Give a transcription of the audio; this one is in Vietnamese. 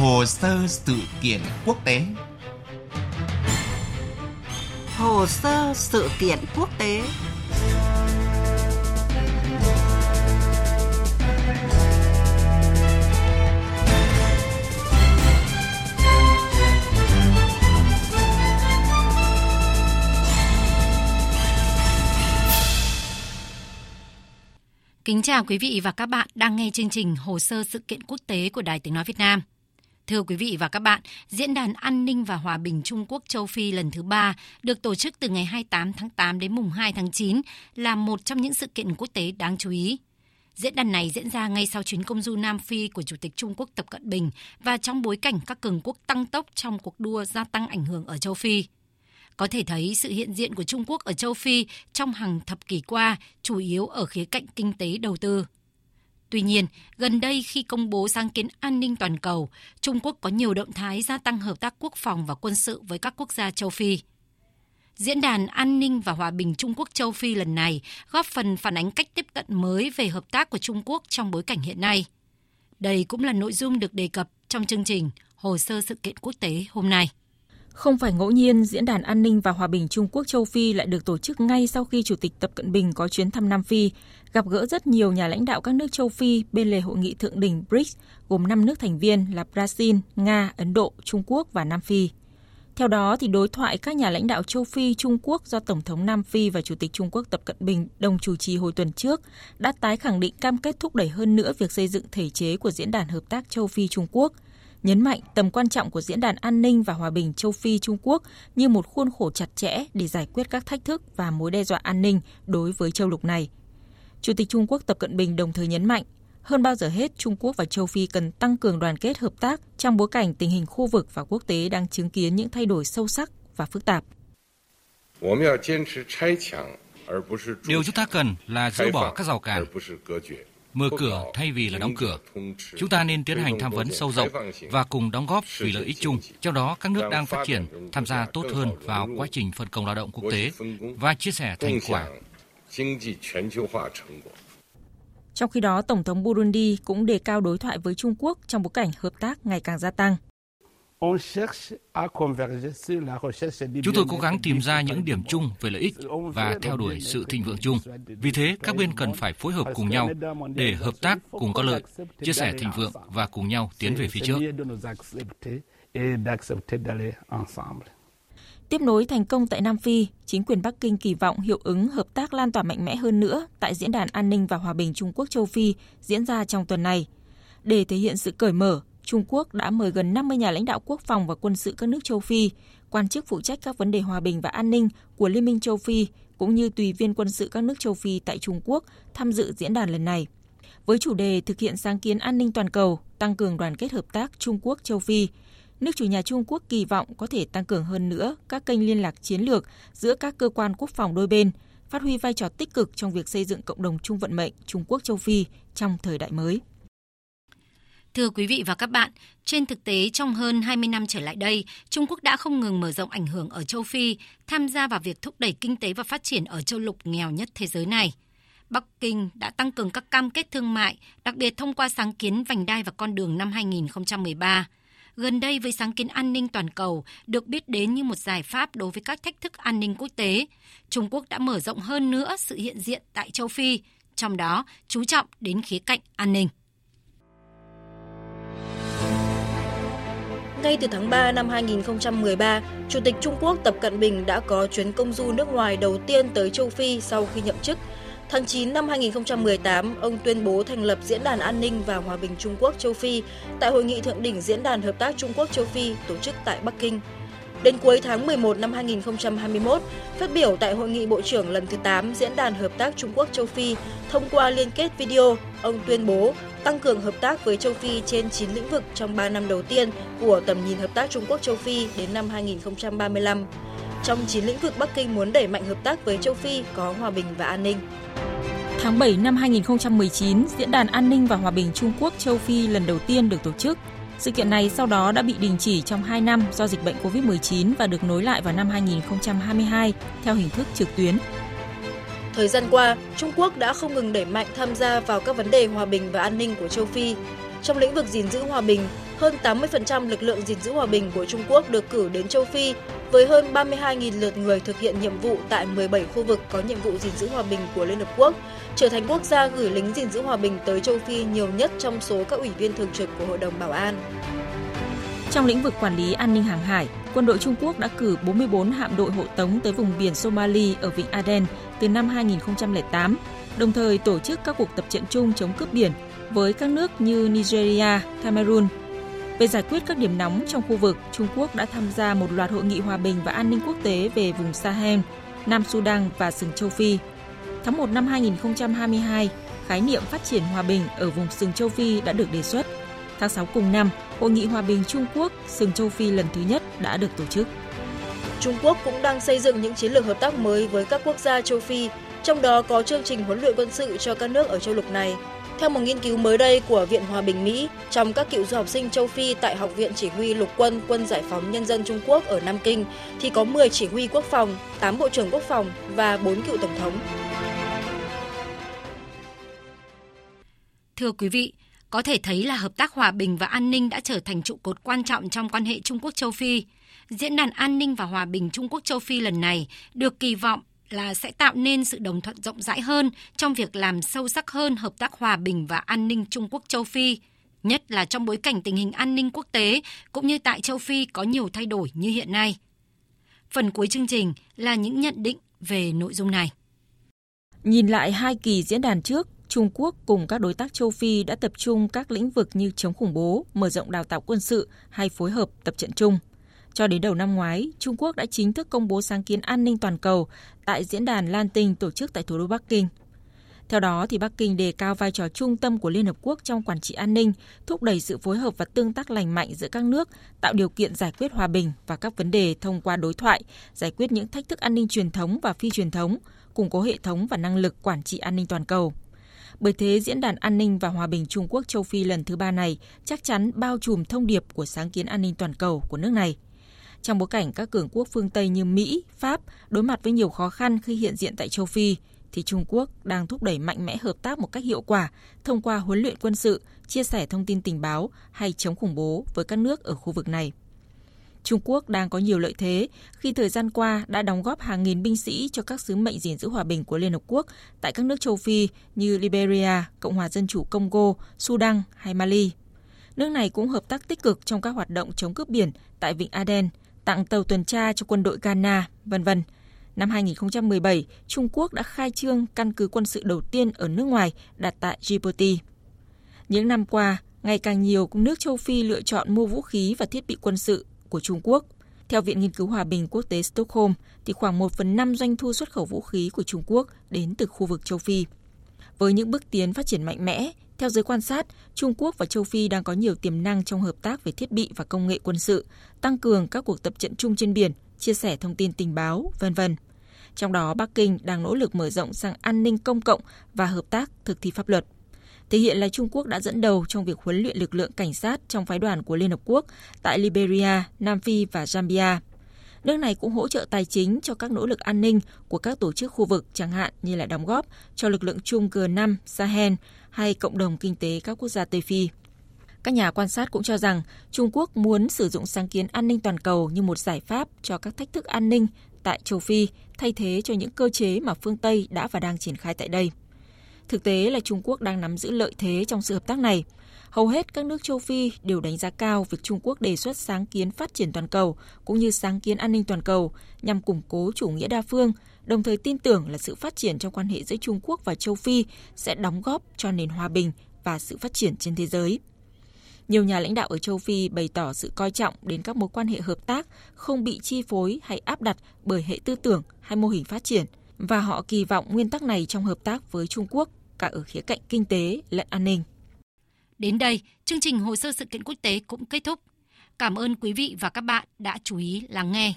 Hồ sơ sự kiện quốc tế Hồ sơ sự kiện quốc tế Kính chào quý vị và các bạn đang nghe chương trình Hồ sơ sự kiện quốc tế của Đài Tiếng Nói Việt Nam. Thưa quý vị và các bạn, Diễn đàn An ninh và Hòa bình Trung Quốc châu Phi lần thứ ba được tổ chức từ ngày 28 tháng 8 đến mùng 2 tháng 9 là một trong những sự kiện quốc tế đáng chú ý. Diễn đàn này diễn ra ngay sau chuyến công du Nam Phi của Chủ tịch Trung Quốc Tập Cận Bình và trong bối cảnh các cường quốc tăng tốc trong cuộc đua gia tăng ảnh hưởng ở châu Phi. Có thể thấy sự hiện diện của Trung Quốc ở châu Phi trong hàng thập kỷ qua chủ yếu ở khía cạnh kinh tế đầu tư. Tuy nhiên, gần đây khi công bố sáng kiến an ninh toàn cầu, Trung Quốc có nhiều động thái gia tăng hợp tác quốc phòng và quân sự với các quốc gia châu Phi. Diễn đàn An ninh và Hòa bình Trung Quốc châu Phi lần này góp phần phản ánh cách tiếp cận mới về hợp tác của Trung Quốc trong bối cảnh hiện nay. Đây cũng là nội dung được đề cập trong chương trình Hồ sơ sự kiện quốc tế hôm nay. Không phải ngẫu nhiên, Diễn đàn An ninh và Hòa bình Trung Quốc châu Phi lại được tổ chức ngay sau khi Chủ tịch Tập Cận Bình có chuyến thăm Nam Phi, gặp gỡ rất nhiều nhà lãnh đạo các nước châu Phi bên lề hội nghị thượng đỉnh BRICS gồm 5 nước thành viên là Brazil, Nga, Ấn Độ, Trung Quốc và Nam Phi. Theo đó, thì đối thoại các nhà lãnh đạo châu Phi, Trung Quốc do Tổng thống Nam Phi và Chủ tịch Trung Quốc Tập Cận Bình đồng chủ trì hồi tuần trước đã tái khẳng định cam kết thúc đẩy hơn nữa việc xây dựng thể chế của Diễn đàn Hợp tác châu Phi Trung Quốc – nhấn mạnh tầm quan trọng của Diễn đàn An ninh và Hòa bình châu Phi Trung Quốc như một khuôn khổ chặt chẽ để giải quyết các thách thức và mối đe dọa an ninh đối với châu lục này. Chủ tịch Trung Quốc Tập Cận Bình đồng thời nhấn mạnh, hơn bao giờ hết Trung Quốc và châu Phi cần tăng cường đoàn kết hợp tác trong bối cảnh tình hình khu vực và quốc tế đang chứng kiến những thay đổi sâu sắc và phức tạp. Điều chúng ta cần là dỡ bỏ các rào cản, mở cửa thay vì là đóng cửa. Chúng ta nên tiến hành tham vấn sâu rộng và cùng đóng góp vì lợi ích chung, trong đó các nước đang phát triển tham gia tốt hơn vào quá trình phân công lao động quốc tế và chia sẻ thành quả. Trong khi đó, Tổng thống Burundi cũng đề cao đối thoại với Trung Quốc trong bối cảnh hợp tác ngày càng gia tăng. Chúng tôi cố gắng tìm ra những điểm chung về lợi ích và theo đuổi sự thịnh vượng chung. Vì thế, các bên cần phải phối hợp cùng nhau để hợp tác cùng có lợi, chia sẻ thịnh vượng và cùng nhau tiến về phía trước. Tiếp nối thành công tại Nam Phi, chính quyền Bắc Kinh kỳ vọng hiệu ứng hợp tác lan tỏa mạnh mẽ hơn nữa tại Diễn đàn An ninh và Hòa bình Trung Quốc châu Phi diễn ra trong tuần này. Để thể hiện sự cởi mở, Trung Quốc đã mời gần 50 nhà lãnh đạo quốc phòng và quân sự các nước châu Phi, quan chức phụ trách các vấn đề hòa bình và an ninh của Liên minh châu Phi cũng như tùy viên quân sự các nước châu Phi tại Trung Quốc tham dự diễn đàn lần này. Với chủ đề thực hiện sáng kiến an ninh toàn cầu, tăng cường đoàn kết hợp tác Trung Quốc châu Phi, nước chủ nhà Trung Quốc kỳ vọng có thể tăng cường hơn nữa các kênh liên lạc chiến lược giữa các cơ quan quốc phòng đôi bên, phát huy vai trò tích cực trong việc xây dựng cộng đồng chung vận mệnh Trung Quốc châu Phi trong thời đại mới. Thưa quý vị và các bạn, trên thực tế trong hơn 20 năm trở lại đây, Trung Quốc đã không ngừng mở rộng ảnh hưởng ở châu Phi, tham gia vào việc thúc đẩy kinh tế và phát triển ở châu lục nghèo nhất thế giới này. Bắc Kinh đã tăng cường các cam kết thương mại, đặc biệt thông qua sáng kiến vành đai và con đường năm 2013. Gần đây với sáng kiến an ninh toàn cầu được biết đến như một giải pháp đối với các thách thức an ninh quốc tế, Trung Quốc đã mở rộng hơn nữa sự hiện diện tại châu Phi, trong đó chú trọng đến khía cạnh an ninh. Ngay từ tháng 3 năm 2013, Chủ tịch Trung Quốc Tập Cận Bình đã có chuyến công du nước ngoài đầu tiên tới châu Phi sau khi nhậm chức. Tháng 9 năm 2018, ông tuyên bố thành lập Diễn đàn An ninh và Hòa bình Trung Quốc châu Phi tại Hội nghị Thượng đỉnh Diễn đàn Hợp tác Trung Quốc châu Phi tổ chức tại Bắc Kinh. Đến cuối tháng 11 năm 2021, phát biểu tại Hội nghị Bộ trưởng lần thứ 8 Diễn đàn Hợp tác Trung Quốc châu Phi thông qua liên kết video, ông tuyên bố tăng cường hợp tác với châu Phi trên 9 lĩnh vực trong 3 năm đầu tiên của tầm nhìn hợp tác Trung Quốc châu Phi đến năm 2035. Trong 9 lĩnh vực Bắc Kinh muốn đẩy mạnh hợp tác với châu Phi có hòa bình và an ninh. Tháng 7 năm 2019, Diễn đàn An ninh và Hòa bình Trung Quốc châu Phi lần đầu tiên được tổ chức. Sự kiện này sau đó đã bị đình chỉ trong 2 năm do dịch bệnh COVID-19 và được nối lại vào năm 2022 theo hình thức trực tuyến. Thời gian qua, Trung Quốc đã không ngừng đẩy mạnh tham gia vào các vấn đề hòa bình và an ninh của châu Phi. Trong lĩnh vực gìn giữ hòa bình, hơn 80% lực lượng gìn giữ hòa bình của Trung Quốc được cử đến châu Phi với hơn 32.000 lượt người thực hiện nhiệm vụ tại 17 khu vực có nhiệm vụ gìn giữ hòa bình của Liên Hợp Quốc, trở thành quốc gia gửi lính gìn giữ hòa bình tới châu Phi nhiều nhất trong số các ủy viên thường trực của Hội đồng Bảo an. Trong lĩnh vực quản lý an ninh hàng hải, quân đội Trung Quốc đã cử 44 hạm đội hộ tống tới vùng biển Somali ở Vịnh Aden từ năm 2008, đồng thời tổ chức các cuộc tập trận chung chống cướp biển với các nước như Nigeria, Cameroon. Về giải quyết các điểm nóng trong khu vực, Trung Quốc đã tham gia một loạt hội nghị hòa bình và an ninh quốc tế về vùng Sahel, Nam Sudan và sừng châu Phi. Tháng 1 năm 2022, khái niệm phát triển hòa bình ở vùng sừng châu Phi đã được đề xuất. Tháng 6 cùng năm, Hội nghị Hòa bình Trung Quốc sừng châu Phi lần thứ nhất đã được tổ chức. Trung Quốc cũng đang xây dựng những chiến lược hợp tác mới với các quốc gia châu Phi, trong đó có chương trình huấn luyện quân sự cho các nước ở châu lục này. Theo một nghiên cứu mới đây của Viện Hòa bình Mỹ, trong các cựu du học sinh châu Phi tại Học viện Chỉ huy Lục quân Quân Giải phóng Nhân dân Trung Quốc ở Nam Kinh thì có 10 chỉ huy quốc phòng, 8 bộ trưởng quốc phòng và 4 cựu tổng thống. Thưa quý vị, có thể thấy là hợp tác hòa bình và an ninh đã trở thành trụ cột quan trọng trong quan hệ Trung Quốc châu Phi. Diễn đàn an ninh và hòa bình Trung Quốc châu Phi lần này được kỳ vọng là sẽ tạo nên sự đồng thuận rộng rãi hơn trong việc làm sâu sắc hơn hợp tác hòa bình và an ninh Trung Quốc châu Phi, nhất là trong bối cảnh tình hình an ninh quốc tế cũng như tại châu Phi có nhiều thay đổi như hiện nay. Phần cuối chương trình là những nhận định về nội dung này. Nhìn lại hai kỳ diễn đàn trước, Trung Quốc cùng các đối tác châu Phi đã tập trung các lĩnh vực như chống khủng bố, mở rộng đào tạo quân sự hay phối hợp tập trận chung. Cho đến đầu năm ngoái, Trung Quốc đã chính thức công bố sáng kiến an ninh toàn cầu tại diễn đàn Lan Tinh tổ chức tại thủ đô Bắc Kinh. Theo đó, thì Bắc Kinh đề cao vai trò trung tâm của Liên Hợp Quốc trong quản trị an ninh, thúc đẩy sự phối hợp và tương tác lành mạnh giữa các nước, tạo điều kiện giải quyết hòa bình và các vấn đề thông qua đối thoại, giải quyết những thách thức an ninh truyền thống và phi truyền thống, củng cố hệ thống và năng lực quản trị an ninh toàn cầu. Bởi thế, Diễn đàn An ninh và Hòa bình Trung Quốc châu Phi lần thứ ba này chắc chắn bao trùm thông điệp của sáng kiến an ninh toàn cầu của nước này. Trong bối cảnh các cường quốc phương Tây như Mỹ, Pháp đối mặt với nhiều khó khăn khi hiện diện tại châu Phi, thì Trung Quốc đang thúc đẩy mạnh mẽ hợp tác một cách hiệu quả thông qua huấn luyện quân sự, chia sẻ thông tin tình báo hay chống khủng bố với các nước ở khu vực này. Trung Quốc đang có nhiều lợi thế khi thời gian qua đã đóng góp hàng nghìn binh sĩ cho các sứ mệnh gìn giữ hòa bình của Liên Hợp Quốc tại các nước châu Phi như Liberia, Cộng hòa Dân chủ Congo, Sudan hay Mali. Nước này cũng hợp tác tích cực trong các hoạt động chống cướp biển tại Vịnh Aden, tặng tàu tuần tra cho quân đội Ghana, vân vân. Năm 2017, Trung Quốc đã khai trương căn cứ quân sự đầu tiên ở nước ngoài đặt tại Djibouti. Những năm qua, ngày càng nhiều nước châu Phi lựa chọn mua vũ khí và thiết bị quân sự của Trung Quốc. Theo Viện Nghiên cứu Hòa bình Quốc tế Stockholm, thì khoảng 1 phần 5 doanh thu xuất khẩu vũ khí của Trung Quốc đến từ khu vực châu Phi. Với những bước tiến phát triển mạnh mẽ, theo giới quan sát, Trung Quốc và châu Phi đang có nhiều tiềm năng trong hợp tác về thiết bị và công nghệ quân sự, tăng cường các cuộc tập trận chung trên biển, chia sẻ thông tin tình báo, vân vân. Trong đó, Bắc Kinh đang nỗ lực mở rộng sang an ninh công cộng và hợp tác thực thi pháp luật thể hiện là Trung Quốc đã dẫn đầu trong việc huấn luyện lực lượng cảnh sát trong phái đoàn của Liên Hợp Quốc tại Liberia, Nam Phi và Zambia. Nước này cũng hỗ trợ tài chính cho các nỗ lực an ninh của các tổ chức khu vực, chẳng hạn như là đóng góp cho lực lượng chung G5 Sahel hay cộng đồng kinh tế các quốc gia Tây Phi. Các nhà quan sát cũng cho rằng Trung Quốc muốn sử dụng sáng kiến an ninh toàn cầu như một giải pháp cho các thách thức an ninh tại châu Phi, thay thế cho những cơ chế mà phương Tây đã và đang triển khai tại đây. Thực tế là Trung Quốc đang nắm giữ lợi thế trong sự hợp tác này. Hầu hết các nước châu Phi đều đánh giá cao việc Trung Quốc đề xuất sáng kiến phát triển toàn cầu cũng như sáng kiến an ninh toàn cầu nhằm củng cố chủ nghĩa đa phương, đồng thời tin tưởng là sự phát triển trong quan hệ giữa Trung Quốc và châu Phi sẽ đóng góp cho nền hòa bình và sự phát triển trên thế giới. Nhiều nhà lãnh đạo ở châu Phi bày tỏ sự coi trọng đến các mối quan hệ hợp tác không bị chi phối hay áp đặt bởi hệ tư tưởng hay mô hình phát triển và họ kỳ vọng nguyên tắc này trong hợp tác với Trung Quốc cả ở khía cạnh kinh tế lẫn an ninh. Đến đây, chương trình hồ sơ sự kiện quốc tế cũng kết thúc. Cảm ơn quý vị và các bạn đã chú ý lắng nghe.